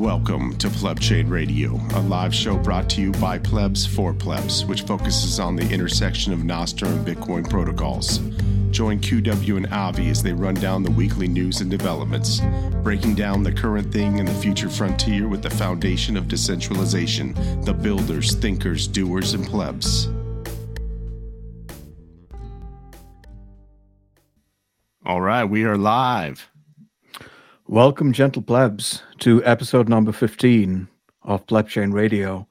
Welcome to Pleb Chain Radio, a live show brought to you by plebs for plebs, which focuses on the intersection of Nostr and Bitcoin protocols. Join QW and Avi as they run down the weekly news and developments, breaking down the current thing and the future frontier with the foundation of decentralization, the builders, thinkers, doers, and plebs. All right, we are live. Welcome, gentle plebs, to episode number 15 of Pleb Chain Radio.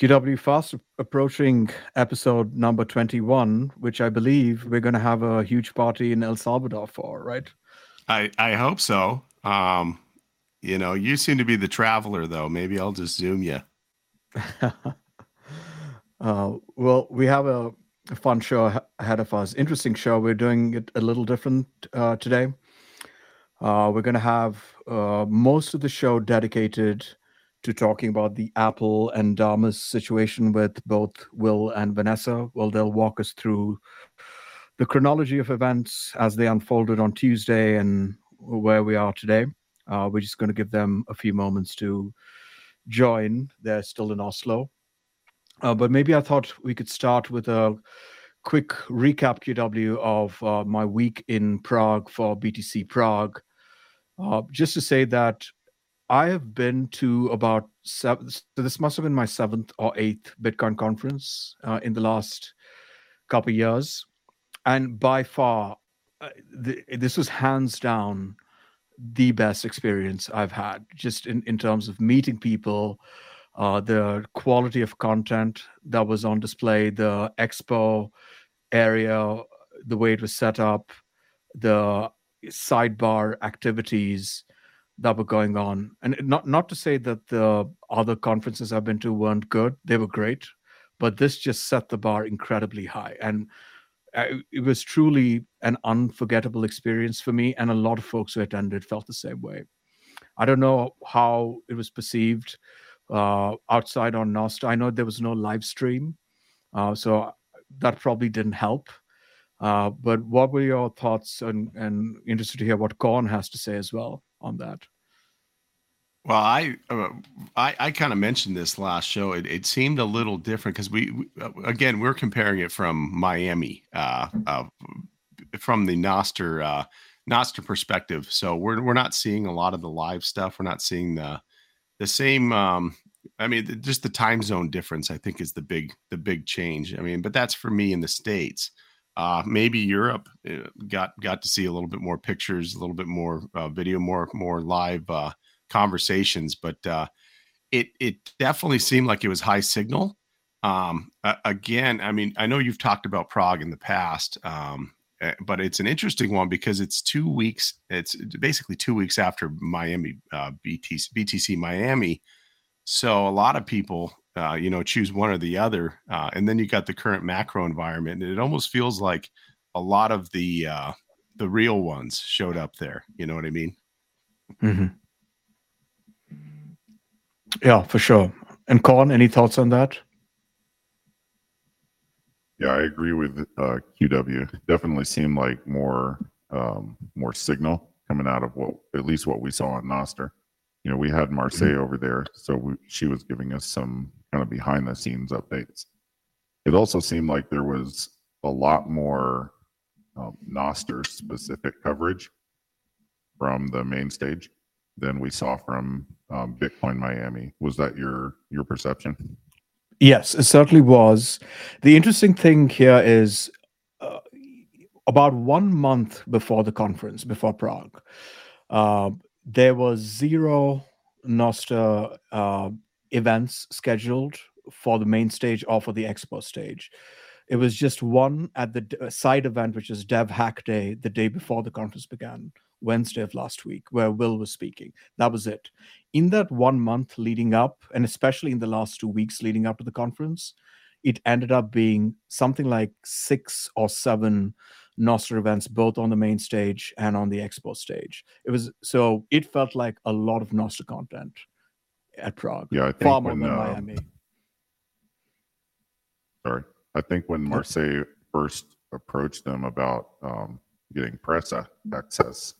QW fast approaching episode number 21, which I believe we're going to have a huge party in El Salvador for, right? I, I hope so. Um, you know, you seem to be the traveler, though. Maybe I'll just zoom you. uh, well, we have a, a, fun show ahead of us. Interesting show. We're doing it a little different uh, today. Uh, we're going to have uh, most of the show dedicated to talking about the Apple and Damus situation with both Will and Vanessa. Well, they'll walk us through the chronology of events as they unfolded on Tuesday and where we are today. Uh, we're just going to give them a few moments to join. They're still in Oslo. Uh, but maybe I thought we could start with a quick recap, QW, of uh, my week in Prague for BTC Prague. Uh, just to say that I have been to about seven. So this must have been my seventh or eighth Bitcoin conference uh, in the last couple years, and by far, uh, the, this was hands down the best experience I've had. Just in in terms of meeting people, uh, the quality of content that was on display, the expo area, the way it was set up, the sidebar activities that were going on. And not not to say that the other conferences i've been to weren't good they were great but this just set the bar incredibly high. And uh, it was truly an unforgettable experience for me and a lot of folks who attended felt the same way. I don't know how it was perceived uh, outside on Nostr. i know there was no live stream uh, so that probably didn't help uh, but what were your thoughts and, and interested to hear what Korn has to say as well on that? Well, I uh, I, I kind of mentioned this last show. It, it seemed a little different because we, we, uh, again we're comparing it from Miami, uh, uh, from the Nostr uh, Nostr perspective. So we're we're not seeing a lot of the live stuff. We're not seeing the the same. Um, I mean, just the time zone difference. I think is the big the big change. I mean, but that's for me in the states. Uh, maybe Europe uh, got got to see a little bit more pictures, a little bit more uh, video, more more live uh, conversations. But uh, it it definitely seemed like it was high signal. Um, again, I mean, I know you've talked about Prague in the past, um, eh, but it's an interesting one because it's two weeks. It's basically two weeks after Miami uh, BTC, BTC Miami. So a lot of people uh, you know, choose one or the other. Uh, and then you got the current macro environment. And it almost feels like a lot of the uh, the real ones showed up there. You know what I mean? Mm-hmm. Yeah, for sure. And Korn, any thoughts on that? Yeah, I agree with uh, QW. Definitely seemed like more um, more signal coming out of what at least what we saw on Nostr. You know, we had Marseille mm-hmm. over there, so we, she was giving us some kind of behind the scenes updates. It also seemed like there was a lot more um, Nostr specific coverage from the main stage than we saw from um, Bitcoin Miami. Was that your your perception? Yes, it certainly was. The interesting thing here is uh, about one month before the conference, before Prague, uh, there was zero Nostr uh, events scheduled for the main stage or for the expo stage. It was just one at the uh, side event, which is Dev Hack Day, the day before the conference began, Wednesday of last week, where Will was speaking. That was it. In that one month leading up, and especially in the last two weeks leading up to the conference, it ended up being something like six or seven Nostr events, both on the main stage and on the expo stage. It was so it felt like a lot of Nostr content at Prague. Yeah, I think far when, than uh, Miami. Sorry, I think when Marseille first approached them about um, getting press access,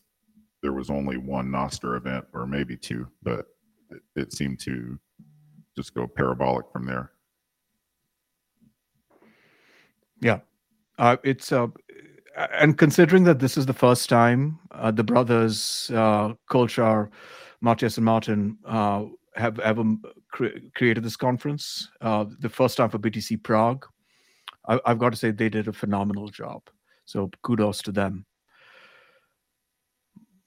there was only one Nostr event or maybe two, but it, it seemed to just go parabolic from there. Yeah, uh, it's uh, and considering that this is the first time uh, the brothers uh, Kollschar, Matthias and Martin uh, have ever cre- created this conference, uh, the first time for BTC Prague, I- I've got to say they did a phenomenal job. So kudos to them.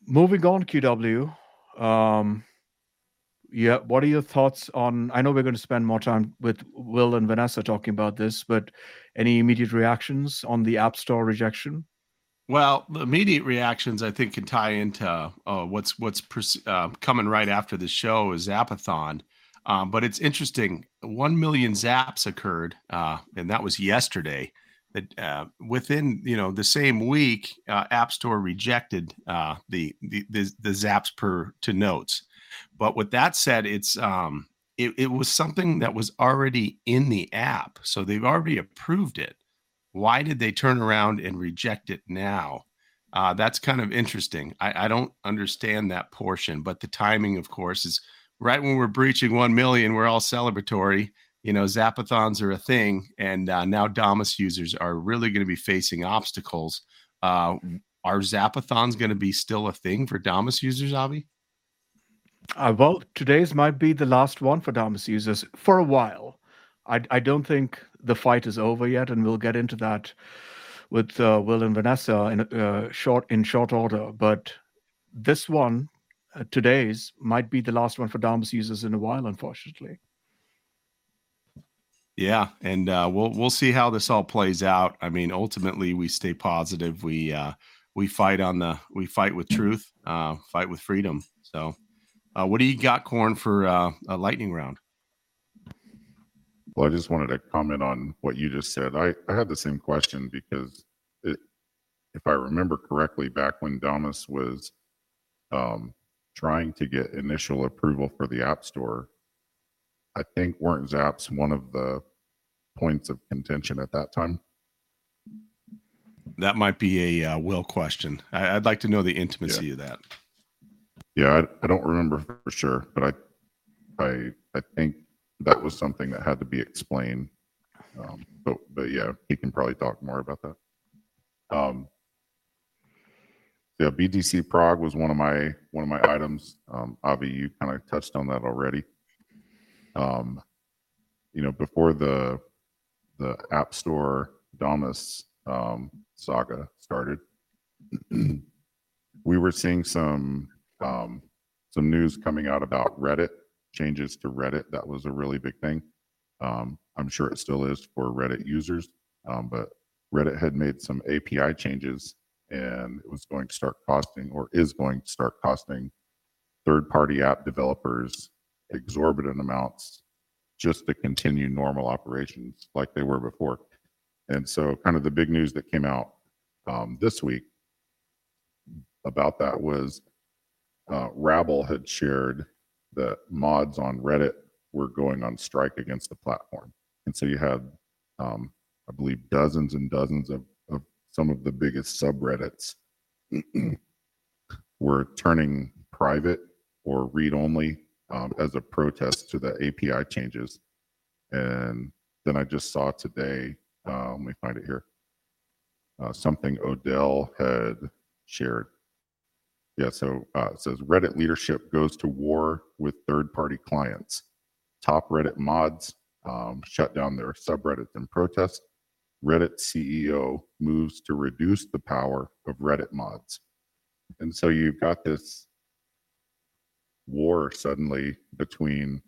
Moving on, QW. Um, yeah, what are your thoughts on? I know we're going to spend more time with Will and Vanessa talking about this, but any immediate reactions on the App Store rejection? Well, the immediate reactions I think can tie into uh, what's what's uh, coming right after the show is Zapathon. Um, but it's interesting. One million zaps occurred, uh, and that was yesterday. That uh, within you know the same week, uh, App Store rejected uh, the, the the the zaps per to notes. But with that said, it's um, it, it was something that was already in the app, so they've already approved it. Why did they turn around and reject it now? Uh, that's kind of interesting. I, I don't understand that portion, but the timing, of course, is right when we're breaching 1 million, we're all celebratory. You know, Zapathons are a thing. And uh, now Damus users are really going to be facing obstacles. Uh, are Zapathons going to be still a thing for Damus users, Avi? Uh, well, today's might be the last one for Damus users for a while. I, I don't think the fight is over yet, and we'll get into that with uh, Will and Vanessa in uh, short in short order. But this one, uh, today's, might be the last one for Damus users in a while, unfortunately. Yeah, and uh, we'll we'll see how this all plays out. I mean, ultimately, we stay positive. We uh, we fight on the we fight with truth, uh, fight with freedom. So. What do you got, Corn, for a lightning round? Well, I just wanted to comment on what you just said. I, I had the same question because it, if I remember correctly, back when Damus was um, trying to get initial approval for the App Store, I think weren't Zaps one of the points of contention at that time? That might be a uh, will question. I, would like to know the intimacy yeah. of that. Yeah, I, I don't remember for sure, but I, I, I think that was something that had to be explained. Um, but, but yeah, he can probably talk more about that. Um, yeah, BTC Prague was one of my one of my items. Um, Avi, you kind of touched on that already. Um, you know, before the the App Store Damus um, saga started, we were seeing some um, some news coming out about Reddit changes to Reddit. That was a really big thing. Um, I'm sure it still is for Reddit users, um, but Reddit had made some API changes and it was going to start costing or is going to start costing third party app developers exorbitant amounts just to continue normal operations like they were before. And so, kind of the big news that came out um, this week about that was uh, Rabble had shared that mods on Reddit were going on strike against the platform. And so you had, um, I believe, dozens and dozens of, of some of the biggest subreddits were turning private or read only um, as a protest to the API changes. And then I just saw today, uh, let me find it here, uh, something Odell had shared yeah, so uh, it says Reddit leadership goes to war with third party clients. Top Reddit mods um, shut down their subreddits in protest. Reddit CEO moves to reduce the power of Reddit mods. And so you've got this war suddenly between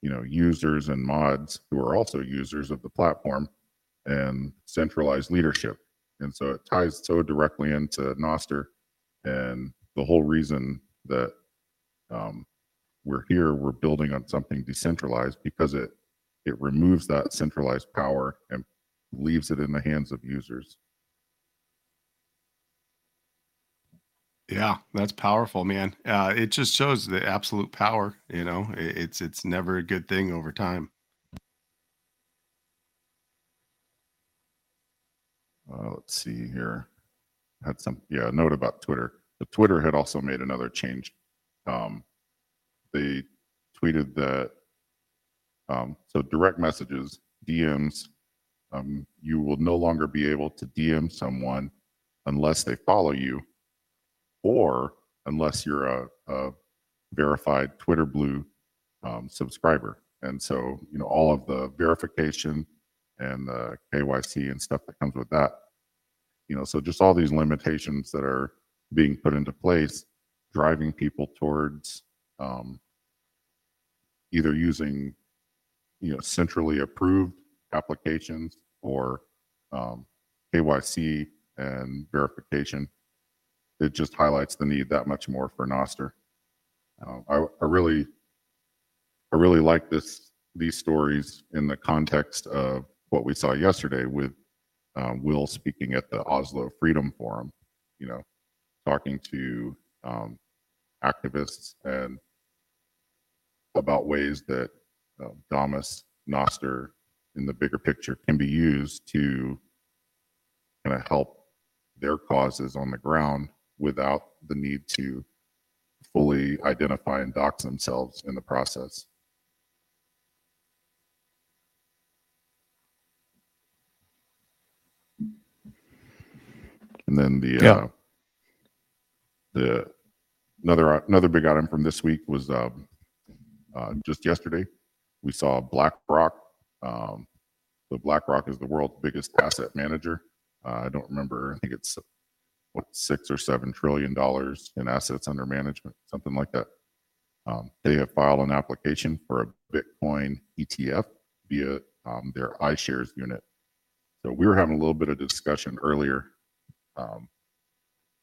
you know users and mods who are also users of the platform and centralized leadership and so it ties so directly into Nostr and the whole reason that um, we're here, we're building on something decentralized because it it removes that centralized power and leaves it in the hands of users. Yeah, that's powerful, man. Uh, it just shows the absolute power. You know, it's it's never a good thing over time. Uh, let's see here. Had some yeah note about Twitter. Twitter had also made another change. Um, they tweeted that um, so direct messages, DMs, um, you will no longer be able to DM someone unless they follow you or unless you're a, a verified Twitter Blue um, subscriber. And so, you know, all of the verification and the KYC and stuff that comes with that, you know, so just all these limitations that are being put into place, driving people towards um, either using, you know, centrally approved applications or um, KYC and verification. It just highlights the need that much more for Nostr. Uh, I, I really, I really like this these stories in the context of what we saw yesterday with uh, Will speaking at the Oslo Freedom Forum. You know, talking to um, activists and about ways that uh, Damus, Nostr, in the bigger picture, can be used to kind of help their causes on the ground without the need to fully identify and dox themselves in the process. And then the Yeah. uh, the another another big item from this week was um, uh, just yesterday we saw BlackRock. Um, BlackRock is the world's biggest asset manager. Uh, I don't remember. I think it's what six or seven trillion dollars in assets under management, something like that. Um, they have filed an application for a Bitcoin ETF via um, their iShares unit. So we were having a little bit of discussion earlier, um,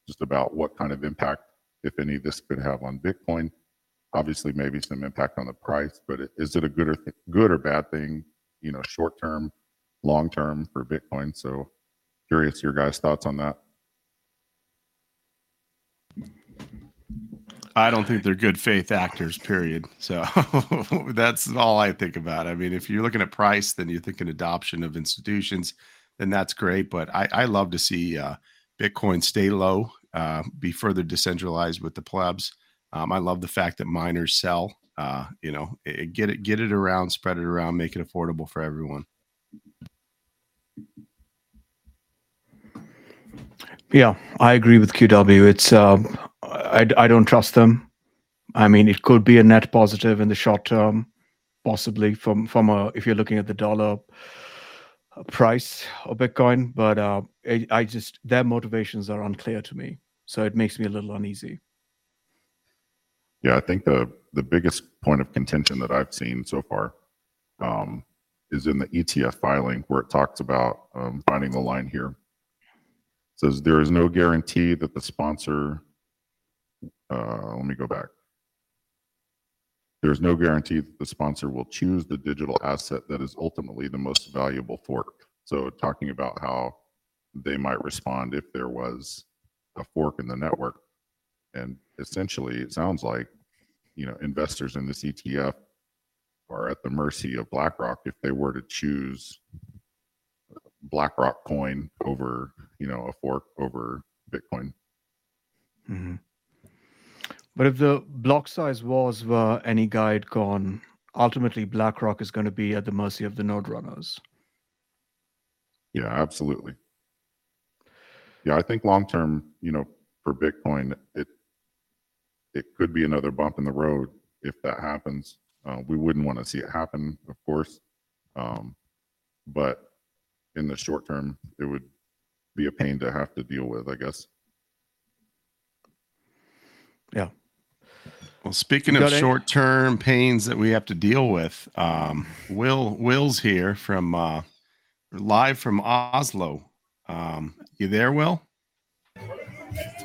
just about what kind of impact, if any, this could have on Bitcoin. Obviously, maybe some impact on the price, but is it a good or th- good or bad thing? You know, short term, long term for Bitcoin. So curious your guys' thoughts on that. I don't think they're good faith actors, period. So that's all I think about. I mean, if you're looking at price, then you're thinking adoption of institutions, then that's great. But I, I love to see uh, Bitcoin stay low, uh, be further decentralized with the plebs. Um, I love the fact that miners sell. Uh, you know, it, get it, get it around, spread it around, make it affordable for everyone. Yeah, I agree with QW. It's um, I I don't trust them. I mean, it could be a net positive in the short term, possibly from from a if you're looking at the dollar uh, price of Bitcoin, but uh, I, I just their motivations are unclear to me, so it makes me a little uneasy. Yeah, I think the the biggest point of contention that I've seen so far um, is in the ETF filing, where it talks about um, finding the line here. It says there is no guarantee that the sponsor. Uh, let me go back. There is no guarantee that the sponsor will choose the digital asset that is ultimately the most valuable fork. So, talking about how they might respond if there was a fork in the network and essentially it sounds like you know investors in this ETF are at the mercy of BlackRock if they were to choose BlackRock coin over you know a fork over Bitcoin. Mhm. But if the block size wars were any guide gone, ultimately BlackRock is going to be at the mercy of the node runners. Yeah, absolutely. Yeah, I think long term, you know, for Bitcoin, it it could be another bump in the road if that happens. Uh, we wouldn't want to see it happen, of course, um, but in the short term, it would be a pain to have to deal with, I guess. Yeah. Well, speaking of any- short-term pains that we have to deal with, um, Will Will's here from uh, live from Oslo. Um, you there, Will?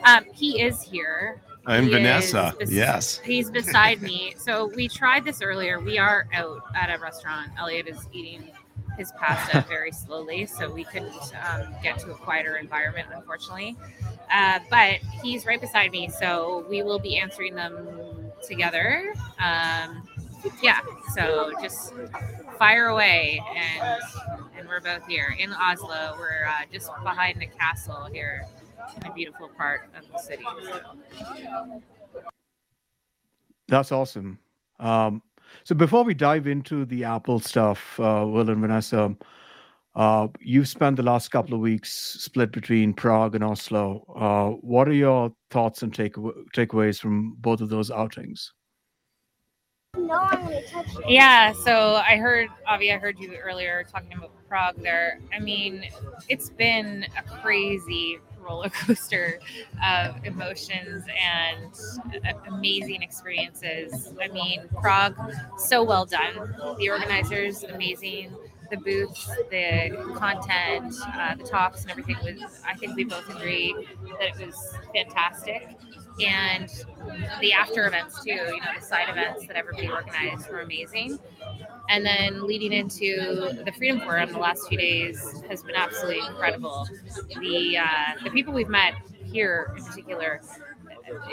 Um, he is here. And He Vanessa, bes- yes. He's beside me. So we tried this earlier. We are out at a restaurant. Elliot is eating his pasta very slowly, so we couldn't um, get to a quieter environment, unfortunately. Uh, but he's right beside me, so we will be answering them together. Um, yeah, so just fire away, and and we're both here in Oslo. We're uh, just behind the castle here, in a beautiful part of the city. That's awesome. Um, So before we dive into the Apple stuff, uh, Will and Vanessa, uh, you've spent the last couple of weeks split between Prague and Oslo. Uh, what are your thoughts and take, takeaways from both of those outings? Yeah, so I heard Avi, I heard you earlier talking about Prague there. I mean, it's been a crazy roller coaster of emotions and amazing experiences. I mean, Prague, so well done. The organizers, amazing. The booths, the content, uh, the talks, and everything was, I think we both agree that it was fantastic and the after events too you know the side events that everybody organized were amazing. And then leading into the freedom forum the last few days has been absolutely incredible. The uh, the people we've met here in particular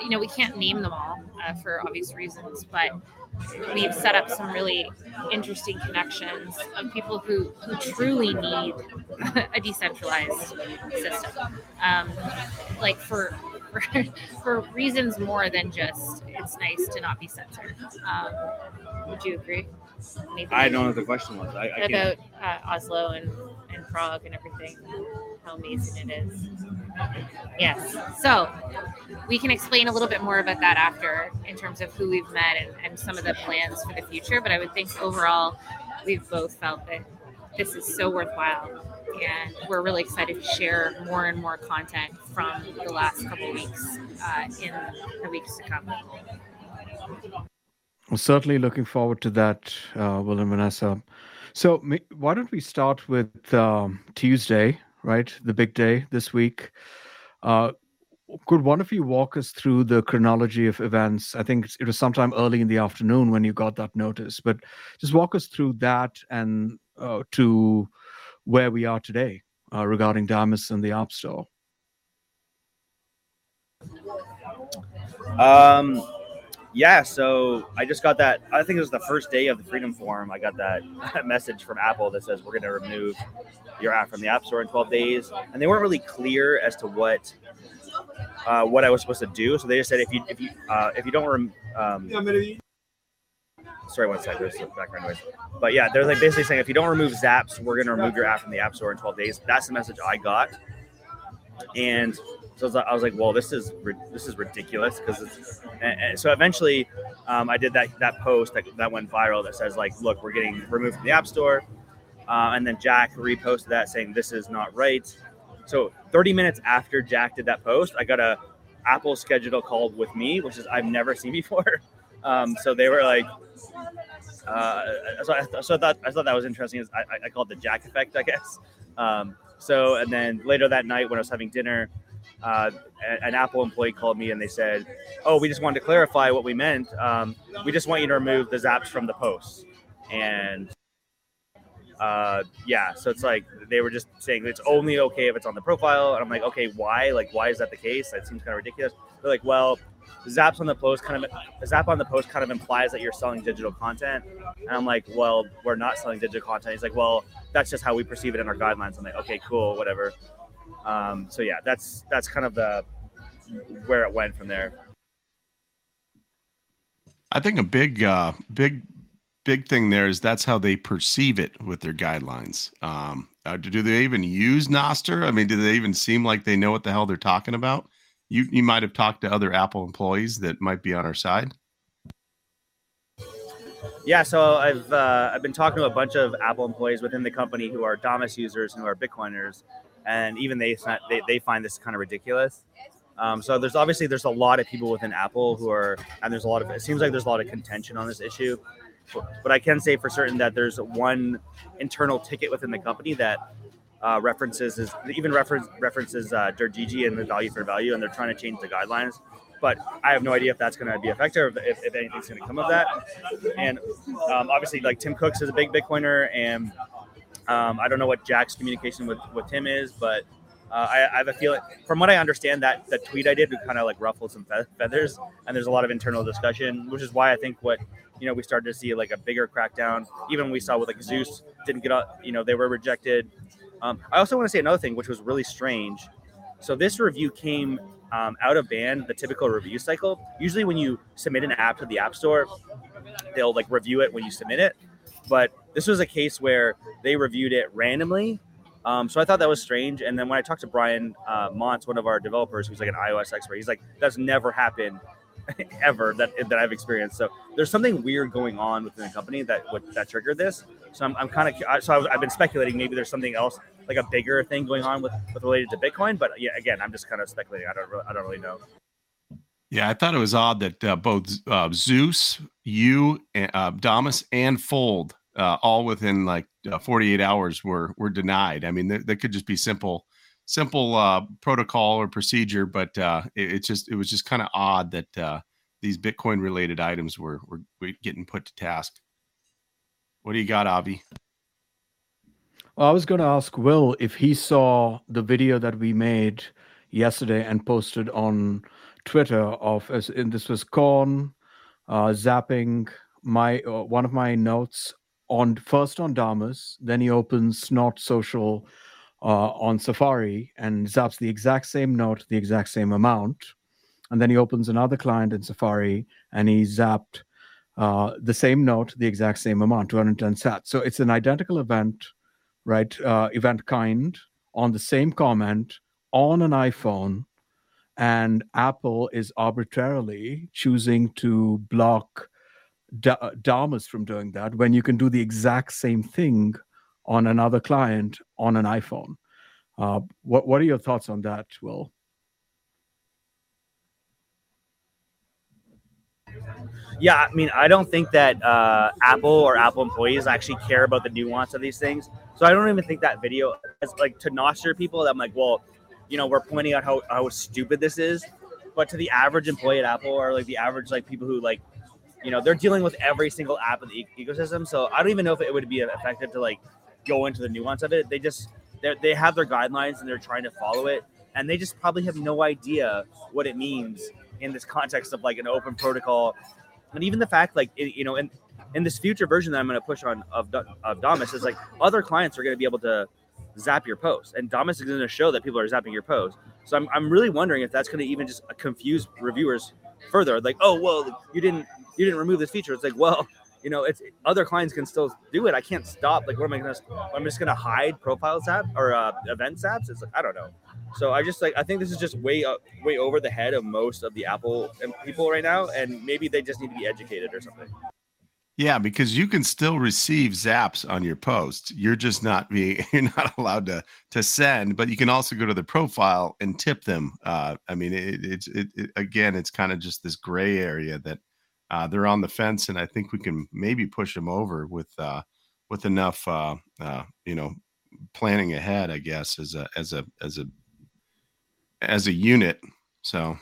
you know we can't name them all uh, for obvious reasons but we've set up some really interesting connections of people who, who truly need a decentralized system. Um, like for for, for reasons more than just it's nice to not be censored. Um, would you agree? Maybe I don't know what the question was. I, I about uh, Oslo and, and Prague and everything, how amazing it is. Yes. So we can explain a little bit more about that after in terms of who we've met and, and some of the plans for the future. But I would think overall, we've both felt that this is so worthwhile and we're really excited to share more and more content from the last couple weeks uh, in the weeks to come. Well, certainly looking forward to that, uh, Will and Vanessa. So, why don't we start with um, Tuesday, right? The big day this week. Uh, could one of you walk us through the chronology of events? I think it was sometime early in the afternoon when you got that notice, but just walk us through that and uh, to where we are today uh, regarding Damus and the App Store? Um, yeah, so I just got that. I think it was the first day of the Freedom Forum. I got that message from Apple that says we're going to remove your app from the App Store in 12 days, and they weren't really clear as to what uh, what I was supposed to do. So they just said if you if you uh, if you don't rem- um, sorry, one second. There's some background noise. But yeah, they're like basically saying if you don't remove Zaps, we're going to remove your app from the App Store in 12 days. That's the message I got. And so I was like, well, this is this is ridiculous because it's. And, and so eventually, um, I did that that post that, that went viral that says like, look, we're getting removed from the App Store. Uh, and then Jack reposted that saying this is not right. So 30 minutes after Jack did that post, I got a Apple scheduled call with me, which is I've never seen before. Um, so they were like, uh, so, I, so I thought I thought that was interesting. I, I called the Jack effect, I guess. Um, so and then later that night when I was having dinner, uh, an Apple employee called me and they said, "Oh, we just wanted to clarify what we meant. Um, we just want you to remove the Zaps from the posts." And uh, yeah, so it's like they were just saying it's only okay if it's on the profile, and I'm like, okay, why? Like, why is that the case? That seems kind of ridiculous. They're like, well, zaps on the post kind of zap on the post kind of implies that you're selling digital content and i'm like well we're not selling digital content he's like well that's just how we perceive it in our guidelines i'm like okay cool whatever um, so yeah that's that's kind of the where it went from there i think a big uh big big thing there is that's how they perceive it with their guidelines um uh, do they even use Nostr? I mean, do they even seem like they know what the hell they're talking about? you you might have talked to other Apple employees that might be on our side. Yeah, so I've uh, I've been talking to a bunch of Apple employees within the company who are Damus users and who are Bitcoiners, and even they they, they find this kind of ridiculous. Um, so there's obviously there's a lot of people within Apple who are, and there's a lot of it seems like there's a lot of contention on this issue. But I can say for certain that there's one internal ticket within the company that uh, references is even reference references uh, and the value for value, and they're trying to change the guidelines. But I have no idea if that's going to be effective, if, if anything's going to come of that. And um, obviously, like Tim Cooks is a big Bitcoiner, and um, I don't know what Jack's communication with, with Tim is, but uh, I, I, have a feeling, from what I understand, that the tweet I did kind of like ruffle some feathers, and there's a lot of internal discussion, which is why I think what you know we started to see like a bigger crackdown. Even we saw with like Zeus didn't get up, you know, they were rejected. Um, I also want to say another thing, which was really strange. So this review came um, out of band, the typical review cycle. Usually, when you submit an app to the App Store, they'll like review it when you submit it. But this was a case where they reviewed it randomly. Um, so I thought that was strange. And then when I talked to Brian uh, Montz, one of our developers, who's like an iOS expert, he's like, "That's never happened ever that that I've experienced." So there's something weird going on within the company that would, that triggered this. So I'm, I'm kind of so I have been speculating maybe there's something else like a bigger thing going on with, with related to Bitcoin. But yeah, again, I'm just kind of speculating. I don't really, I don't really know. Yeah, I thought it was odd that uh, both uh, Zeus, you, uh, Damus, and Fold, uh, all within like uh, 48 hours, were were denied. I mean, that could just be simple, simple uh, protocol or procedure, but uh, it, it's just it was just kind of odd that uh, these Bitcoin related items were, were were getting put to task. What do you got, Avi? Well, I was going to ask Will if he saw the video that we made yesterday and posted on Twitter of as in this was Corn uh, zapping my uh, one of my notes on first on Damus, then he opens Snort Social uh, on Safari and zaps the exact same note, the exact same amount, and then he opens another client in Safari and he zapped uh, the same note, the exact same amount, 210 sats. So it's an identical event right? Uh, event kind on the same comment on an iPhone, and Apple is arbitrarily choosing to block da- Damus from doing that when you can do the exact same thing on another client on an iPhone. Uh, what What are your thoughts on that, Will? Yeah, I mean, I don't think that uh, Apple or Apple employees actually care about the nuance of these things. So I don't even think that video is like to Nostr people. That I'm like, well, you know, we're pointing out how, how stupid this is. But to the average employee at Apple or like the average like people who like, you know, they're dealing with every single app in the ecosystem. So I don't even know if it would be effective to like go into the nuance of it. They just they have their guidelines and they're trying to follow it, and they just probably have no idea what it means in this context of like an open protocol and even the fact like you know in in this future version that i'm going to push on of, of damus is like other clients are going to be able to zap your post and damus is going to show that people are zapping your post so i'm, I'm really wondering if that's going to even just confuse reviewers further. Like oh well you didn't you didn't remove this feature. It's like well you know it's other clients can still do it. I can't stop like what am i to i'm just to hide profile zap or uh, event zaps it's like i don't know. So I just like I think this is just way up, way over the head of most of the Apple people right now, and maybe they just need to be educated or something. Yeah, because you can still receive zaps on your post. You're just not being you're not allowed to to send, but you can also go to the profile and tip them. Uh, I mean, it, it's it, it, again, it's kind of just this gray area that uh, they're on the fence, and I think we can maybe push them over with uh, with enough uh, uh, you know planning ahead. I guess as a as a as a as a unit. So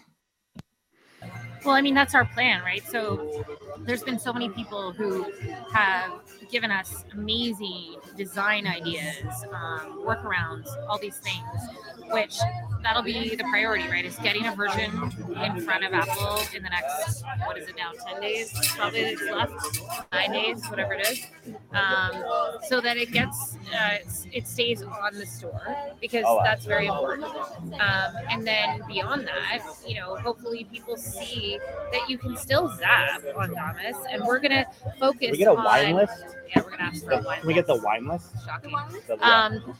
well, I mean, that's our plan, right? So there's been so many people who have given us amazing design ideas, um, workarounds, all these things, which that'll be the priority, right? Is getting a version in front of Apple in the next, what is it now, 10 days? Probably it's left, nine days, whatever it is. Um, so that it gets, uh, it stays on the store because oh, that's very important. Um, and then beyond that, you know, hopefully people see that you can still zap on Damus, and we're gonna focus. we get a on, wine list. Yeah, we're gonna ask for a wine. Can we get the wine list? Shocking. Um,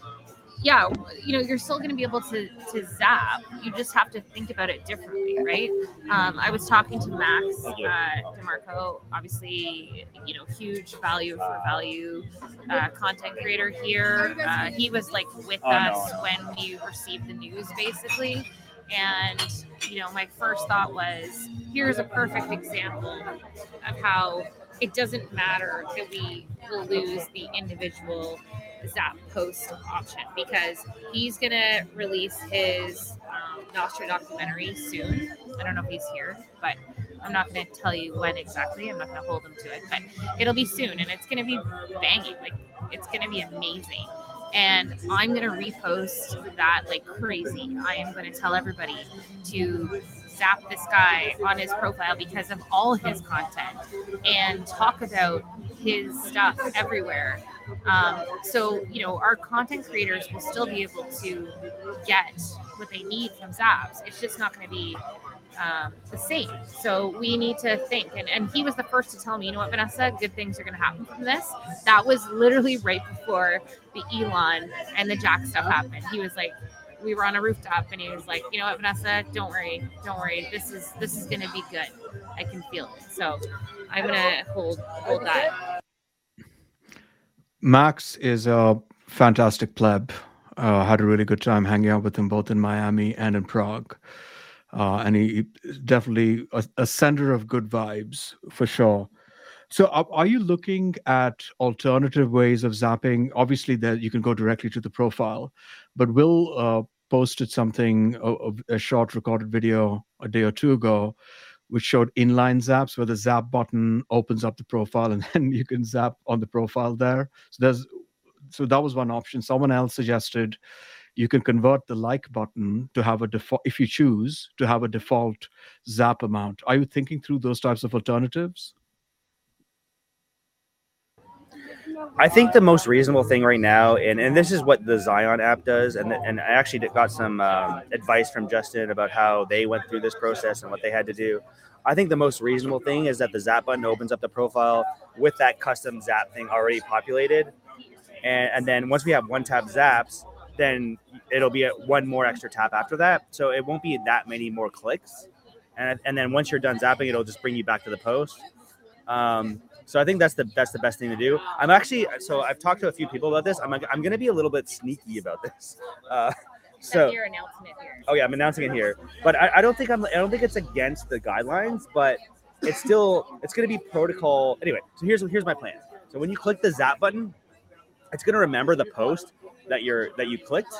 yeah, you know, you're still going to be able to to zap. You just have to think about it differently, right? Um, I was talking to Max uh, DeMarco, obviously, you know, huge value for value uh, content creator here. Uh, he was like with oh, us no, no. when we received the news, basically. And, you know, my first thought was here's a perfect example of how it doesn't matter that we will lose the individual Zap post option because he's to release his um, Nostr documentary soon. I don't know if he's here, but I'm not to tell you when exactly. I'm not to hold him to it, but it'll be soon and it's to be banging. Like, it's to be amazing and I'm to repost that like crazy. I am to tell everybody to zap this guy on his profile because of all his content and talk about his stuff everywhere. Um, so, you know, our content creators will still be able to get what they need from Zaps. It's just not going to be um, the same. So we need to think. And, and he was the first to tell me, you know what, Vanessa, good things are going to happen from this. That was literally right before the Elon and the Jack stuff happened. He was like, we were on a rooftop and he was like, you know what, Vanessa, don't worry, don't worry. This is this is gonna be good. I can feel it. So I'm gonna hold hold that. Max is a fantastic pleb. Uh, had a really good time hanging out with him both in Miami and in Prague. Uh, and he definitely a, a sender of good vibes for sure. So, are, are, you looking at alternative ways of zapping? Obviously, that you can go directly to the profile, but Will uh, posted something, a, a, short recorded video a day or two ago, which showed inline zaps where the zap button opens up the profile and then you can zap on the profile there. So there's, so that was one option. Someone else suggested you can convert the like button to have a default, if you choose to have a default zap amount. Are you thinking through those types of alternatives? I think the most reasonable thing right now, and, and this is what the Zion app does, and and I actually got some um, advice from Justin about how they went through this process and what they had to do. I think the most reasonable thing is that the Zap button opens up the profile with that custom Zap thing already populated, and and then once we have one tap Zaps, then it'll be one more extra tap after that, so it won't be that many more clicks, and and then once you're done zapping, it'll just bring you back to the post. Um, so I think that's the that's the best thing to do. I'm actually so I've talked to a few people about this. I'm I'm going to be a little bit sneaky about this. Uh, so you're announcing it here. Oh yeah, I'm announcing it here. But I, I don't think I'm I don't think it's against the guidelines, but it's still it's going to be protocol anyway. So here's here's my plan. So when you click the zap button, it's going to remember the post that you're that you clicked,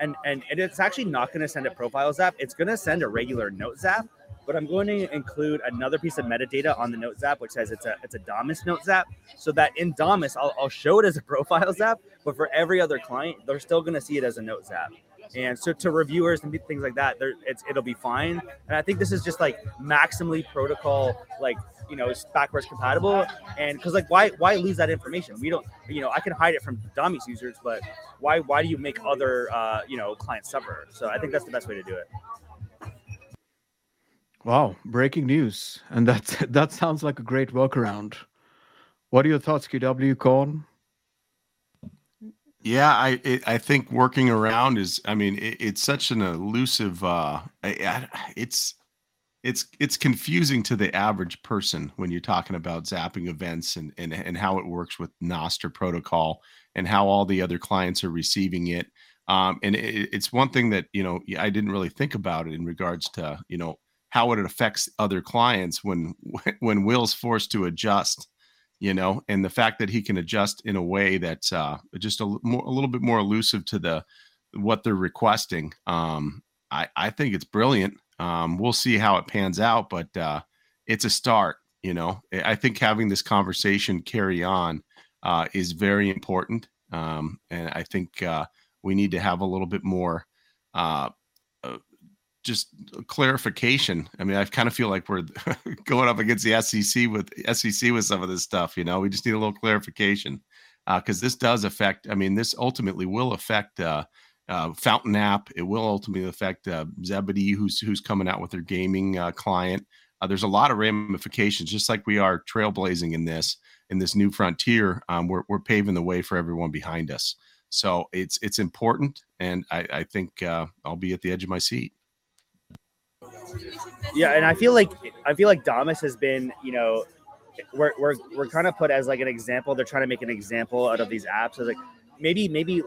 and and, and it's actually not going to send a profile zap. It's going to send a regular note zap but I'm going to include another piece of metadata on the note zap, which says it's a it's a Damus note zap, so that in Damus I'll, I'll show it as a profile zap, but for every other client, they're still going to see it as a note zap. And so to reviewers and things like that, it's it'll be fine. And I think this is just like maximally protocol, like you know, backwards compatible. And because like why why lose that information? We don't you know I can hide it from Damus users, but why why do you make other uh, you know clients suffer? So I think that's the best way to do it. Wow, breaking news. And that that sounds like a great workaround. What are your thoughts, QW Corn? Yeah, I it, I think working around is. I mean, it, it's such an elusive. Uh, it's it's it's confusing to the average person when you're talking about zapping events and and and how it works with Nostr protocol and how all the other clients are receiving it. Um, and it, it's one thing that you know I didn't really think about it in regards to you know how it affects other clients when when Will's forced to adjust, you know, and the fact that he can adjust in a way that's uh, just a, more, a little bit more elusive to the what they're requesting. Um, I I think it's brilliant. Um, we'll see how it pans out, but uh, it's a start. You know, I think having this conversation carry on uh, is very important, um, and I think uh, we need to have a little bit more uh, just clarification. I mean, I kind of feel like we're going up against the SEC with SEC with some of this stuff. You know, we just need a little clarification because uh, this does affect. I mean, this ultimately will affect uh, uh, Fountain App. It will ultimately affect uh, Zebedee, who's who's coming out with their gaming uh, client. Uh, there's a lot of ramifications, just like we are trailblazing in this in this new frontier. Um, we're we're paving the way for everyone behind us. So it's it's important, and I, I think I'll be at the edge of my seat. Yeah, and I feel like I feel like Damus has been, you know, we're we're we're kind of put as like an example. They're trying to make an example out of these apps. So like maybe maybe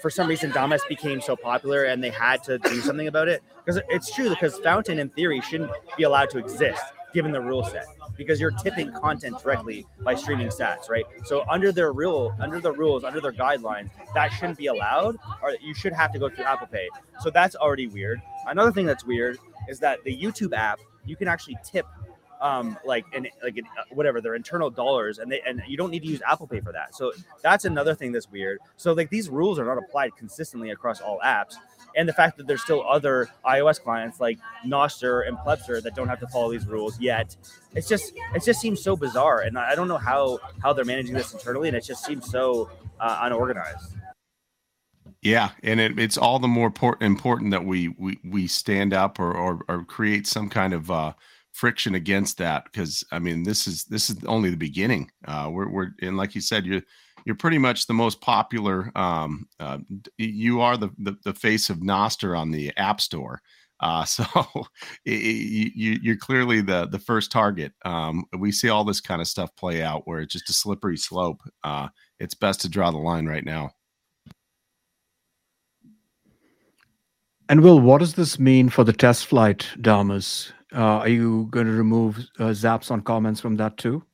for some reason Damus became so popular and they had to do something about it because it's true because Fountain in theory shouldn't be allowed to exist given the rule set because you're tipping content directly by streaming sats, right? So under their rule, under the rules, under their guidelines, that shouldn't be allowed, or you should have to go through Apple Pay. So that's already weird. Another thing that's weird is that the YouTube app you can actually tip um like and like uh, whatever their internal dollars and they and you don't need to use apple pay for that so that's another thing that's weird so like these rules are not applied consistently across all apps and the fact that there's still other ios clients like Nostur and Plebstr that don't have to follow these rules yet it's just it just seems so bizarre and i don't know how how they're managing this internally and it just seems so uh, unorganized Yeah, and it, it's all the more port, important that we we we stand up or or, or create some kind of uh, friction against that because I mean this is this is only the beginning. Uh, we're we're and like you said, you're you're pretty much the most popular. Um, uh, you are the, the, the face of Nostr on the App Store. Uh, so it, you, you're clearly the the first target. Um, we see all this kind of stuff play out where it's just a slippery slope. Uh, it's best to draw the line right now. And Will, what does this mean for the test flight, Damus? Uh, are you going to remove uh, zaps on comments from that too?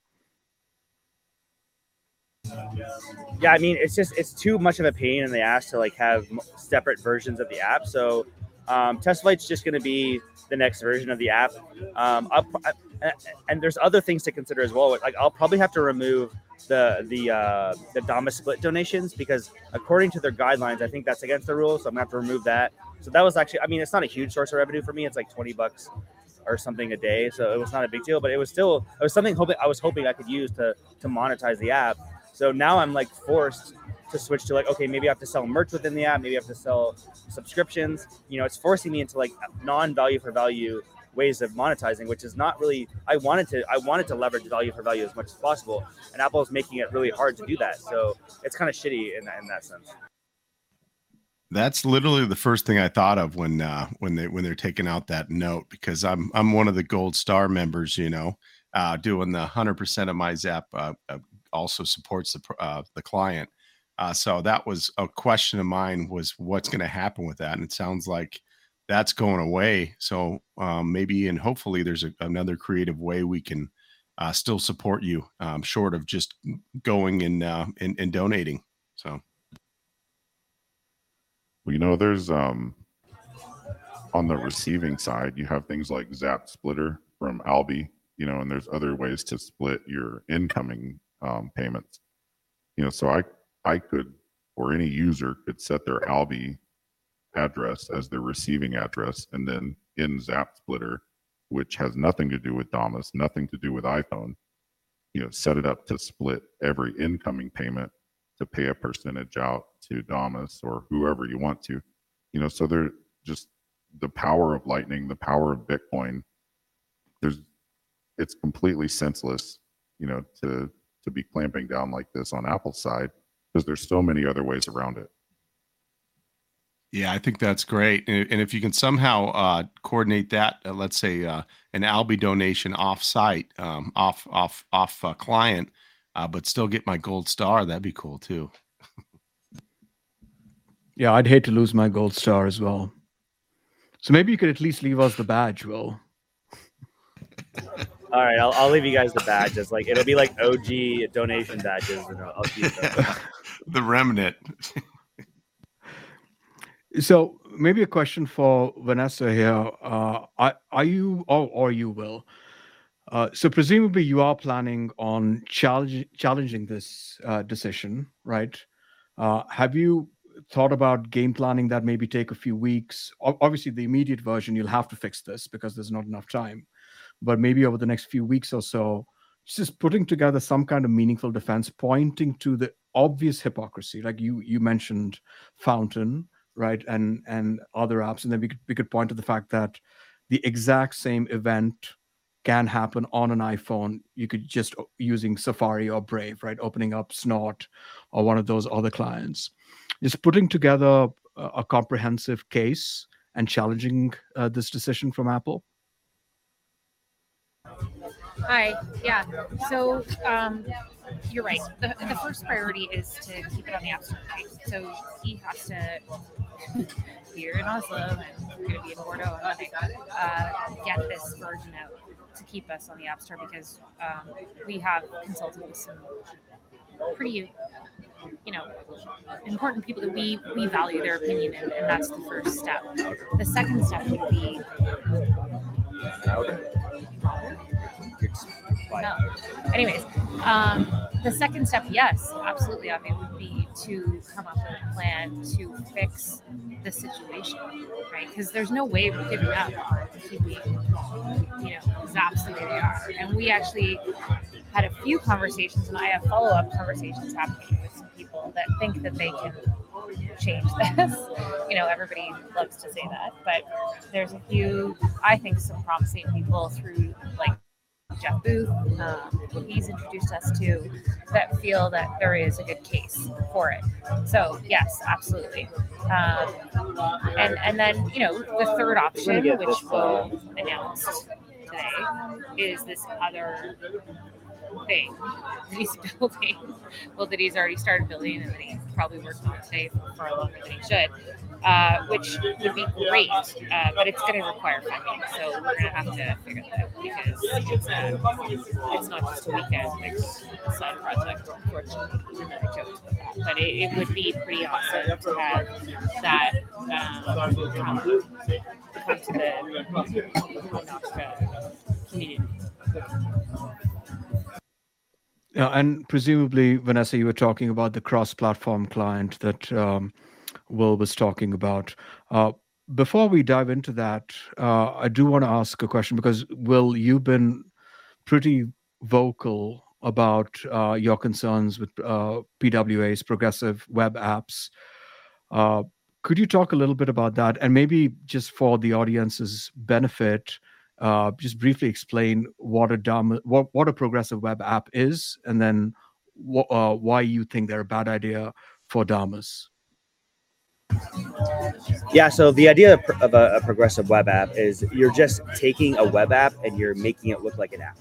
Yeah, I mean, it's just it's too much of a pain in the ass to like have separate versions of the app. So um, test flight's just going to be the next version of the app. Um, I, and there's other things to consider as well. Like I'll probably have to remove the the uh, the Damus split donations because according to their guidelines, I think that's against the rules. So I'm gonna have to remove that. So that was actually, I mean, it's not a huge source of revenue for me. It's like 20 bucks or something a day, so it was not a big deal. But it was still, it was something hoping I was hoping I could use to to monetize the app. So now I'm like forced to switch to like, okay, maybe I have to sell merch within the app, maybe I have to sell subscriptions. You know, it's forcing me into like non-value for value ways of monetizing, which is not really. I wanted to. I wanted to leverage value for value as much as possible, and Apple is making it really hard to do that. So it's kind of shitty in that in that sense. That's literally the first thing I thought of when uh, when they when they're taking out that note because I'm I'm one of the gold star members, you know, uh, doing the hundred percent of my Zap uh, uh also supports the uh, the client. Uh, so that was a question of mine was what's going to happen with that, and it sounds like that's going away. So um, maybe and hopefully there's a, another creative way we can still support you, um, short of just going and, and and donating. So. Well, you know, there's um on the receiving side, you have things like Zap Splitter from Alby, you know, and there's other ways to split your incoming um, payments. You know, so I I could or any user could set their Alby address as their receiving address, and then in Zap Splitter, which has nothing to do with Damus, nothing to do with iPhone, you know, set it up to split every incoming payment to pay a percentage out to Damus or whoever you want to. You know, so they're just the power of Lightning, the power of Bitcoin. There's, it's completely senseless, you know, to to be clamping down like this on Apple's side because there's so many other ways around it. Yeah, I think that's great. And, and if you can somehow uh, coordinate that, uh, let's say uh, an Alby donation off site, um, off off off uh, client, uh, but still get my gold star, that'd be cool too. Yeah, I'd hate to lose my gold star as well. So maybe you could at least leave us the badge, Will. All right, I'll, I'll leave you guys the badges. Like it'll be like OG donation badges, and I'll, keep them. the remnant. so maybe a question for Vanessa here. Uh, are, are you or, or you will? Uh, so presumably you are planning on challenge, challenging this uh, decision, right? Uh, have you thought about game planning that maybe take a few weeks. Obviously, the immediate version, you'll have to fix this because there's not enough time. But maybe over the next few weeks or so, just putting together some kind of meaningful defense, pointing to the obvious hypocrisy, like you you mentioned, Fountain, right, and and other apps, and then we could we could point to the fact that the exact same event can happen on an iPhone. You could just using Safari or Brave, right, opening up Snort or one of those other clients is putting together a, a comprehensive case and challenging uh, this decision from Apple? Hi. Yeah. So um, you're right. The, the first priority is to keep it on the App Store. Right? So he has to here in Oslo and we're going to be in Bordeaux on Monday. Uh, get this version out to keep us on the App Store because um, we have consulted with some pretty you know important people that we we value their opinion and, and that's the first step the second step would be no. anyways um, the second step yes absolutely i mean would be to come up with a plan to fix the situation right because there's no way we're giving up on keeping you know zaps the way they are and we actually had a few conversations and i have follow-up conversations happening with some people that think that they can change this. you know, everybody loves to say that, but there's a few, I think, some promising people through like Jeff Booth, um, who he's introduced us to, that feel that there is a good case for it. So yes, absolutely. Um, and and then you know the third option, which we'll announce today, is this other thing that he's building. Well, that he's already started building and that he's probably working on today for, for longer than he should, uh, which would be great. Uh, but it's going to require funding, so we're going to have to figure that out because it's, a, it's not just a weekend like, side project, unfortunately. But it, it would be pretty awesome to have that um, come, to the community. And presumably, Vanessa, you were talking about the cross-platform client that um, Will was talking about. Uh, before we dive into that, uh, I do want to ask a question because Will, you've been pretty vocal about uh, your concerns with uh, PWA's progressive web apps. Uh, could you talk a little bit about that, and maybe just for the audience's benefit? Uh, just briefly explain what a DOM, what, what a progressive web app is, and then wh- uh, why you think they're a bad idea for Damus. Yeah, so the idea of a, a, progressive web app is you're just taking a web app and you're making it look like an app.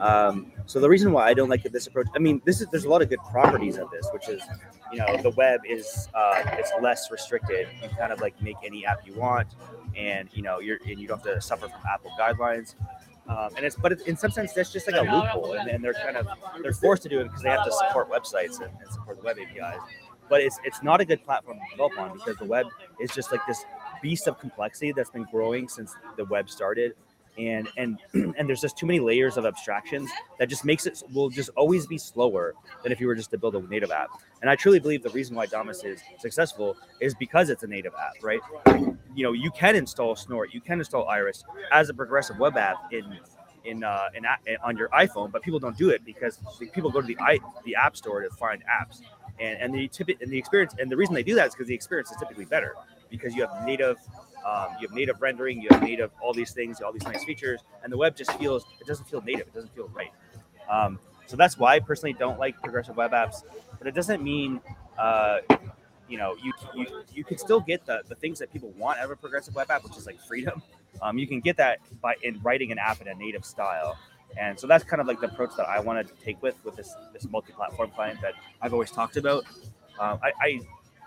Um, so the reason why I don't like this approach, I mean, this is there's a lot of good properties of this, which is, you know, the web is uh, it's less restricted. You kind of like make any app you want and you know you're and you don't have to suffer from Apple guidelines. Um, and it's but in some sense that's just like a loophole, and, and they're kind of they're forced to do it because they have to support websites and, and support the web APIs. But it's it's not a good platform to develop on because the web is just like this beast of complexity that's been growing since the web started and and and there's just too many layers of abstractions that just makes it will just always be slower than if you were just to build a native app. And I truly believe the reason why Damus is successful is because it's a native app, right? You know, you can install Snort, you can install Iris as a progressive web app in in uh, in, on your iPhone, but people don't do it because people go to the i the App Store to find apps, and and the tip and the experience and the reason they do that is because the experience is typically better because you have native um, you have native rendering, you have native all these things, all these nice features, and the web just feels it doesn't feel native, it doesn't feel right. Um, so that's why I personally don't like progressive web apps, but it doesn't mean uh, you know you you you can still get the the things that people want out of a progressive web app, which is like freedom. Um, you can get that by in writing an app in a native style. And so that's kind of like the approach that I wanted to take with with this this multi-platform client that I've always talked about. Um, I, I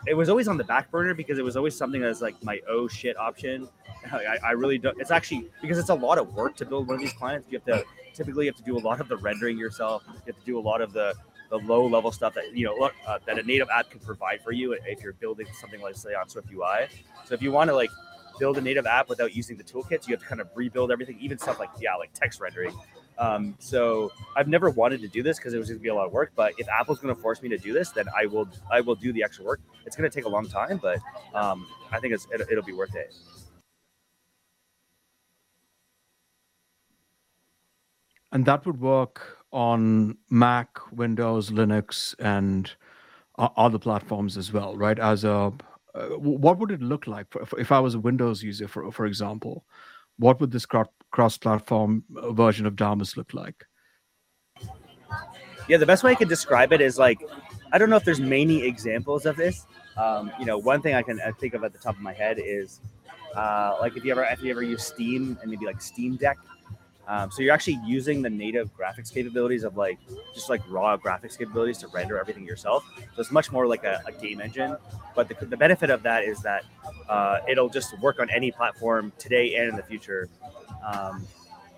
it was always on the back burner because it was always something that's like my oh shit option. I, I, really don't. It's actually because it's a lot of work to build one of these clients. You have to typically you have to do a lot of the rendering yourself. You have to do a lot of the the low level stuff that you know uh, that a native app can provide for you if you're building something like say on Swift UI. So if you want to like build a native app without using the toolkits, you have to kind of rebuild everything, even stuff like yeah, like text rendering. Um, so I've never wanted to do this because it was going to be a lot of work. But if Apple's going to force me to do this, then I will. I will do the extra work. It's going to take a long time, but um, I think it's, it, it'll be worth it. And that would work on Mac, Windows, Linux, and other platforms as well, right? As a uh, what would it look like for, if I was a Windows user, for for example? what would this cross-platform uh, version of Damus look like? Yeah, the best way I could describe it is like I don't know if there's many examples of this. Um, you know, one thing I can think of at the top of my head is uh, like if you ever if you ever use Steam and maybe like Steam Deck, um, so you're actually using the native graphics capabilities of like just like raw graphics capabilities to render everything yourself. So it's much more like a, a game engine. But the, the, benefit of that is that uh, it'll just work on any platform today and in the future. Um,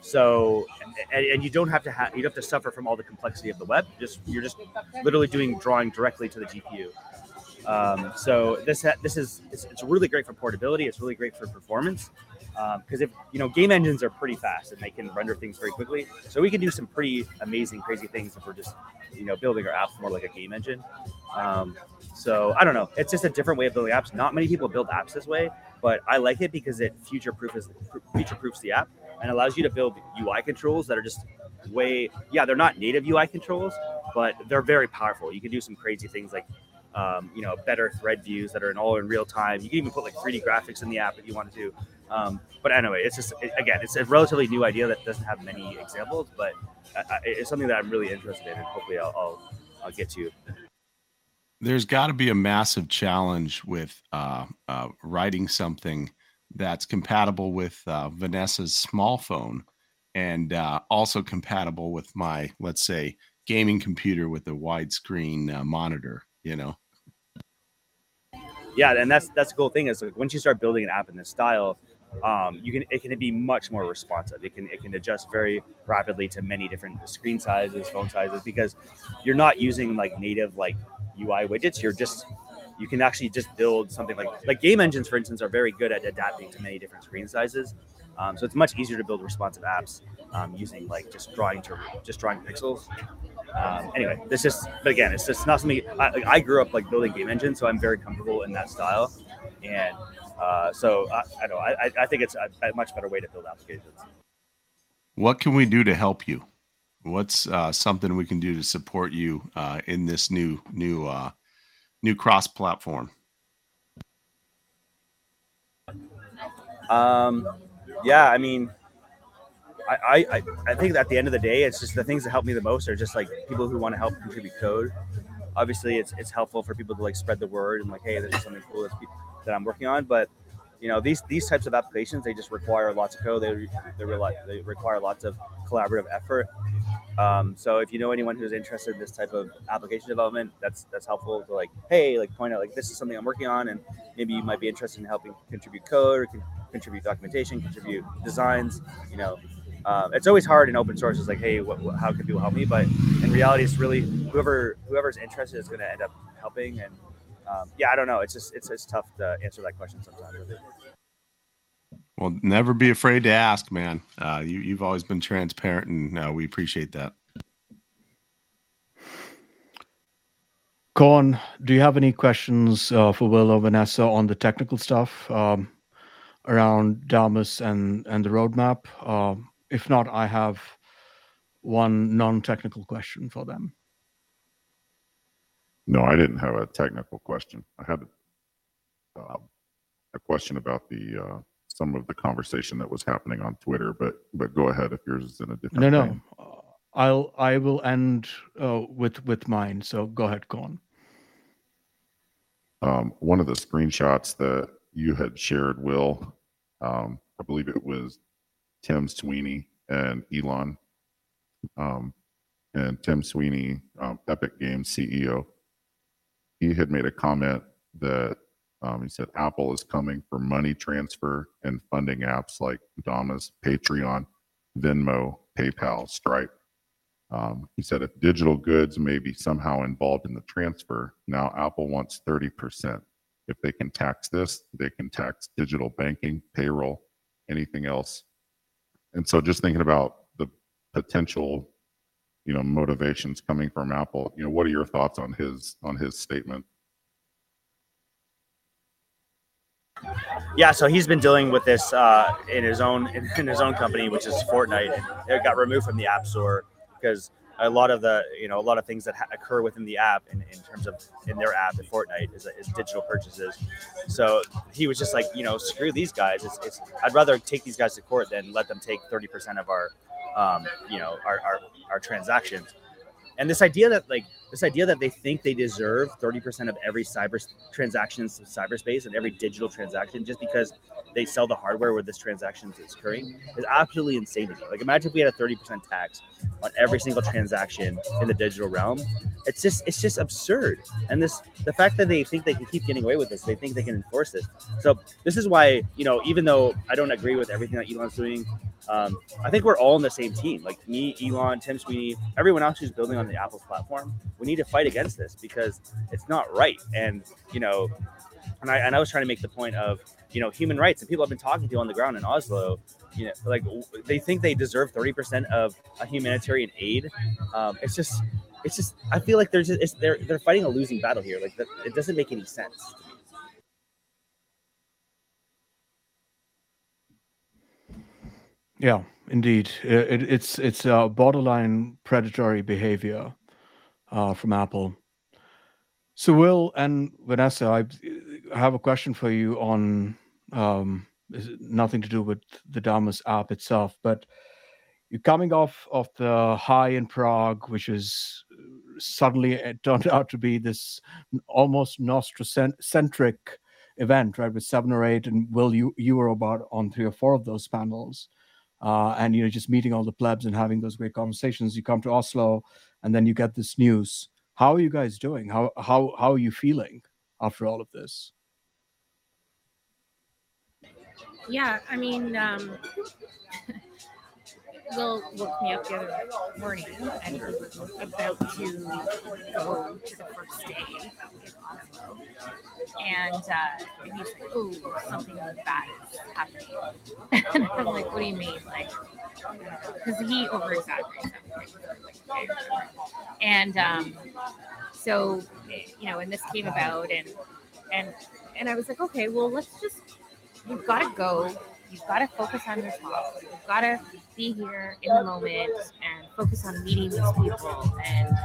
so and, and, you don't have to have you don't have to suffer from all the complexity of the web. Just you're just literally doing drawing directly to the GPU. Um, so this this is it's, it's really great for portability. It's really great for performance because um, if you know game engines are pretty fast and they can render things very quickly so we can do some pretty amazing crazy things if we're just you know building our apps more like a game engine um, so i don't know it's just a different way of building apps not many people build apps this way but i like it because it future proofs future proofs the app and allows you to build ui controls that are just way yeah they're not native ui controls but they're very powerful you can do some crazy things like um, you know, better thread views that are in all in real time. You can even put like 3D graphics in the app if you want to. Um, but anyway, it's just it, again, it's a relatively new idea that doesn't have many examples, but uh, it's something that I'm really interested in, and hopefully I'll, I'll, I'll get to. There's got to be a massive challenge with uh, uh, writing something that's compatible with uh, Vanessa's small phone and uh, also compatible with my, let's say, gaming computer with a widescreen uh, monitor. You know. Yeah, and that's that's the cool thing is like once you start building an app in this style, um, you can it can be much more responsive. It can it can adjust very rapidly to many different screen sizes, phone sizes, because you're not using like native like UI widgets. You're just you can actually just build something like like game engines, for instance, are very good at adapting to many different screen sizes. Um, so it's much easier to build responsive apps um, using like just drawing to just drawing pixels. Um, anyway, this is but again, it's just not something I, like, I grew up like building game engines, so I'm very comfortable in that style, and uh, so I, I know I, I think it's a, a, much better way to build applications. What can we do to help you? What's uh, something we can do to support you uh, in this new new uh, new cross platform? Um, yeah, I mean, I, I, I think at the end of the day, it's just the things that help me the most are just like people who want to help contribute code. Obviously, it's it's helpful for people to like spread the word and like, hey, this is something cool that's, that I'm working on. But you know, these these types of applications, they just require lots of code. They they, rely, they require lots of collaborative effort. Um, so if you know anyone who's interested in this type of application development, that's that's helpful to like, hey, like point out like this is something I'm working on, and maybe you might be interested in helping contribute code or con- contribute documentation, contribute designs. You know, um, it's always hard in open source. It's like, hey, what, what, how can people help me? But in reality, it's really whoever whoever's interested is going to end up helping. And um, yeah, I don't know. It's just it's it's tough to answer that question sometimes. Well, never be afraid to ask, man. Uh, you you've always been transparent, and uh, we appreciate that. Corn, do you have any questions uh, for Will or Vanessa on the technical stuff um, around Damus and and the roadmap? Um, if not, I have one non-technical question for them. No, I didn't have a technical question. I had uh, a question about the uh, some of the conversation that was happening on Twitter, but but go ahead if yours is in a different. No, no, uh, I'll I will end uh, with with mine. So go ahead, go on. Um, one of the screenshots that you had shared, Will, um, I believe it was Tim Sweeney and Elon, um, and Tim Sweeney, um, Epic Games CEO. He had made a comment that um, he said Apple is coming for money transfer and funding apps like Damus Patreon, Venmo, PayPal, Stripe. Um, he said if digital goods may be somehow involved in the transfer, now Apple wants 30%. If they can tax this, they can tax digital banking, payroll, anything else and so just thinking about the potential you know motivations coming from apple. You know what are your thoughts on his on his statement? Yeah so he's been dealing with this uh, in his own in, in his own company which is fortnite. It got removed from the app store because a lot of the you know a lot of things that ha- occur within the app in, in terms of in their app in Fortnite is, is digital purchases. So he was just like you know screw these guys. It's, it's I'd rather take these guys to court than let them take thirty percent of our um, you know our, our our transactions. And this idea that like this idea that they think they deserve 30% of every cyber transactions in cyberspace and every digital transaction just because they sell the hardware where this transaction is occurring is absolutely insane to me. Like imagine if we had a 30% tax on every single transaction in the digital realm. It's just it's just absurd. And this the fact that they think they can keep getting away with this, they think they can enforce this. So this is why, you know, even though I don't agree with everything that Elon's doing, um, I think we're all in the same team. Like me, Elon, Tim Sweeney, everyone else who's building on the Apple platform. We need to fight against this because it's not right. And you know, and I and I was trying to make the point of you know human rights and people I've been talking to on the ground in Oslo. You know, like they think they deserve thirty percent of a humanitarian aid. Um, it's just, it's just. I feel like they're just, they're they're fighting a losing battle here. Like it doesn't make any sense. Yeah, indeed, it, it's it's a borderline predatory behavior uh, from Apple. So, Will and Vanessa, I have a question for you on um, nothing to do with the Damus app itself, but you're coming off of the high in Prague, which is suddenly it turned out to be this almost Nostr-centric event, right? With seven or eight, and Will, you you were about on three or four of those panels, uh, and you know just meeting all the plebs and having those great conversations. You come to Oslo, and then you get this news how are you guys doing? How how how are you feeling after all of this? Yeah, I mean, um, Will woke me up the other morning and about to go to the first day. And, uh, and he's like, oh, something bad is happening. and I'm like, what do you mean? Like, because he over exaggerates. And um, so, you know, and this came about and, and, and I was like, okay, well, let's just you've got to go You've got to focus on your job. You've got to be here in the moment and focus on meeting these people and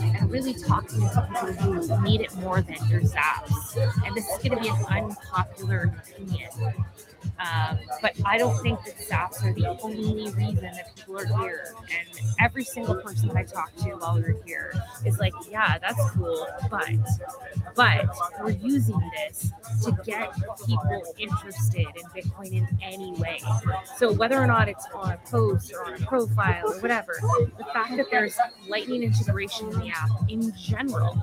and really talking to people who need it more than your. And this is going to be an unpopular opinion. Um, but I don't think that zaps are the only reason that people are here. And every single person I talk to while we are here is like, yeah, that's cool, but but we're using this to get people interested in Bitcoin in any way. So whether or not it's on post or on a profile or whatever, the fact that there's Lightning integration in the app in general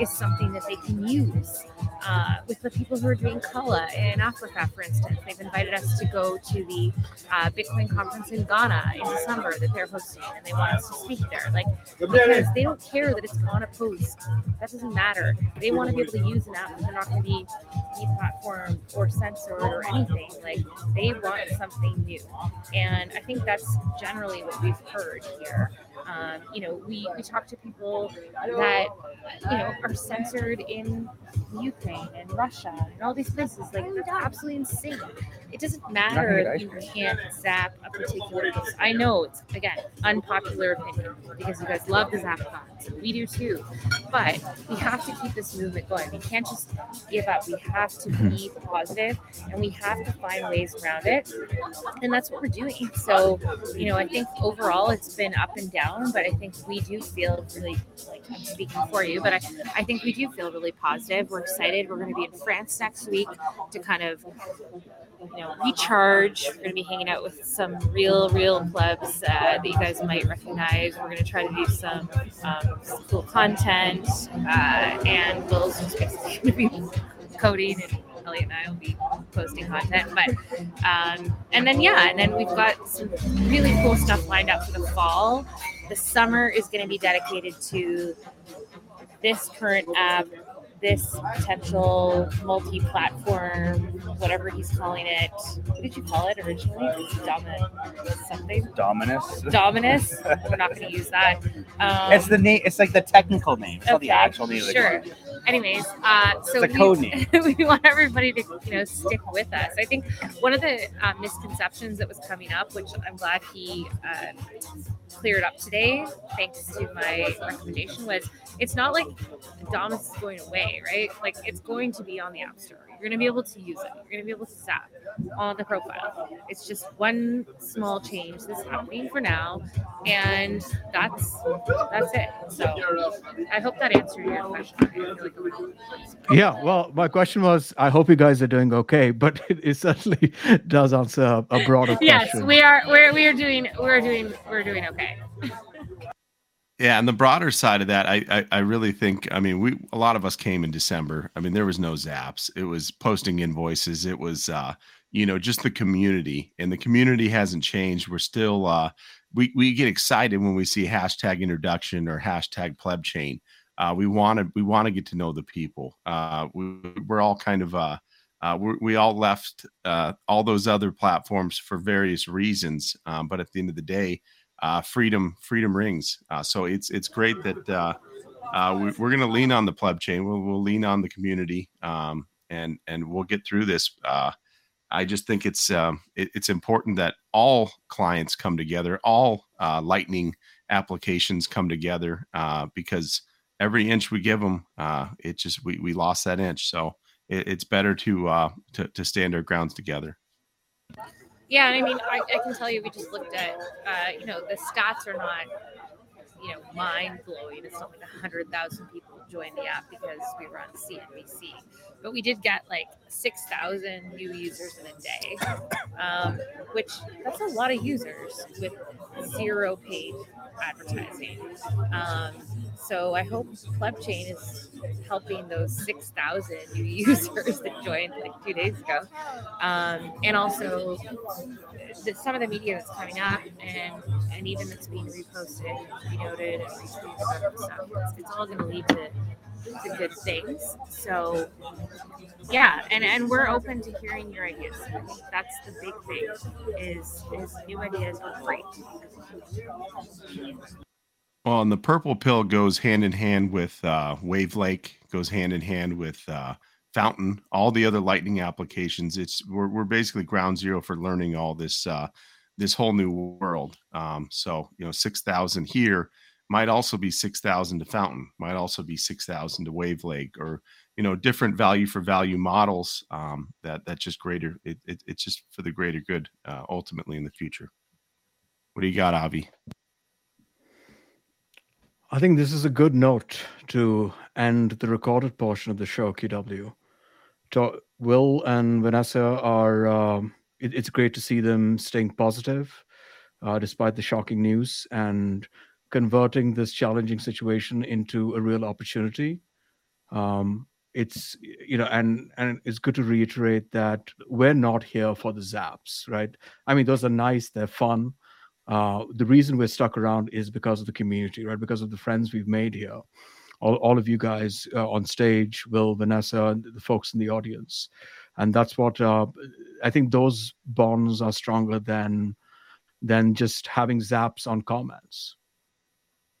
is something that they can use uh, with the people who are doing Kala in Africa, for instance. They've invited us to go to the uh, Bitcoin conference in Ghana in December that they're hosting, and they want us to speak there. Like, because they don't care that it's on a post. That doesn't matter. They want to be able to use an app. They're not going to be deplatformed or censored or anything. Like, they want something new. And I think that's generally what we've heard here. Um, you know, we, we talk to people that, you know, are censored in Ukraine and Russia and all these places. Like, that's absolutely insane. It doesn't matter that you can't zap a particular post. I know it's, again, unpopular opinion because you guys love the zapathons. We do too. But we have to keep this movement going. We can't just give up. We have to be positive and we have to find ways around it. And that's what we're doing. So, you know, I think overall it's been up and down down, but I think we do feel really like I'm speaking for you, but I, I think we do feel really positive. We're excited. We're going to be in France next week to kind of you know recharge. We're going to be hanging out with some real, real clubs uh, that you guys might recognize. We're going to try to do some, um, cool content, uh, and Will's just going to be coding and Elliot and I will be posting content. But um, and then yeah, and then we've got some really cool stuff lined up for the fall the summer is going to be dedicated to this current app, this potential multi-platform, whatever he's calling it. What did you call it originally? Dominus something. Dominus. Dominus. We're not going to use that. Um, it's the name. It's like the technical name. It's okay, not the actual name. Sure. Anyways, uh, so it's a code name. we want everybody to you know stick with us. I think one of the uh, misconceptions that was coming up, which I'm glad he uh, cleared up today, thanks to my recommendation, was it's not like Damus is going away, right? Like it's going to be on the App Store. You're going to be able to use it. You're going to be able to zap on the profile. It's just one small change that's happening for now, and that's that's it. So I hope that answered your question. Yeah, well, my question was, I hope you guys are doing okay, but it, it certainly does answer a broader question. Yes, we are. We're we are doing. We're doing. We're doing okay. Yeah, and the broader side of that, I, I, I really think, I mean, we a lot of us came in December. I mean, there was no Zaps. It was posting invoices. It was, uh, you know, just the community, and the community hasn't changed. We're still, uh, we we get excited when we see hashtag introduction or hashtag pleb chain. Uh, we want to we want to get to know the people. Uh, we, we're all kind of uh, uh, we all left uh, all those other platforms for various reasons, um, but at the end of the day, uh, freedom freedom rings. Uh, so it's it's great that uh, uh we, are going to lean on the pleb chain. We'll, we'll lean on the community, um, and and we'll get through this. Uh, I just think it's um, it, it's important that all clients come together, all uh, Lightning applications come together, because every inch we give them, it just we we lost that inch. So it, it's better to to to stand our grounds together. Yeah, I mean, I, I can tell you, we just looked at, uh, you know, the stats are not, you know, mind blowing. It's not like hundred thousand people join the app because we run CNBC, but we did get like six thousand new users in a day, um, which that's a lot of users with zero paid advertising. Um, so I hope Plebchain is helping those 6,000 new users that joined like two days ago. Um, and also the, some of the media that's coming up and, and even that's being reposted, and retweeted stuff, it's, it's all going to lead to, to good things. So yeah, and, and we're open to hearing your ideas. That's the big thing is, is new ideas are great. Well, and the purple pill goes hand in hand with uh, Wavlake, goes hand in hand with uh, Fountain, all the other Lightning applications. It's we're, we're basically ground zero for learning all this uh, this whole new world. Um, so you know, six thousand here might also be six thousand to Fountain, might also be six thousand to Wavlake, or you know, different value for value models. Um, that that just greater. It, it, it's just for the greater good uh, ultimately in the future. What do you got, Avi? I think this is a good note to end the recorded portion of the show, QW. Will and Vanessa are, um, it, it's great to see them staying positive uh, despite the shocking news and converting this challenging situation into a real opportunity. Um, it's you know and and it's good to reiterate that we're not here for the zaps right i mean those are nice they're fun uh, the reason we're stuck around is because of the community, right? Because of the friends we've made here. All, all of you guys uh, on stage, Will, Vanessa, and the folks in the audience. And that's what uh, I think those bonds are stronger than than just having zaps on comments.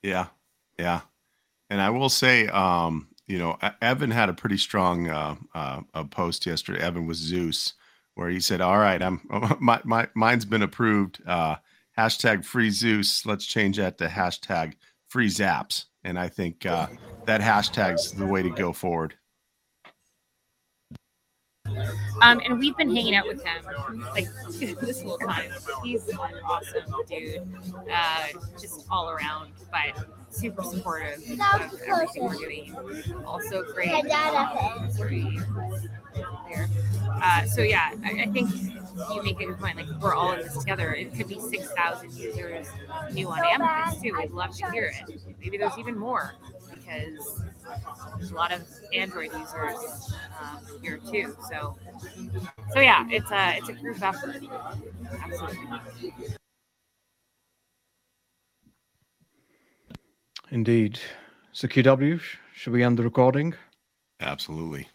Yeah, yeah, and I will say, um, you know, Evan had a pretty strong uh, uh, post yesterday. Evan was Zeus, where he said, "All right, I'm my, my mine's been approved." Uh, hashtag free Zeus. Let's change that to hashtag free Zaps. And I think uh, that hashtag's the way to go forward. Um, and we've been hanging out with him like this whole time. He's an awesome dude, uh, just all around, but super supportive of everything we're doing. Also great. Uh, so yeah, I, I think you make a good point. Like we're all in this together. It could be six thousand users new on Amethyst too. We'd love to hear it. Maybe there's even more because there's a lot of Android users um, here too. So, so yeah, it's a it's a group effort. Absolutely. Indeed. So QW, should we end the recording? Absolutely.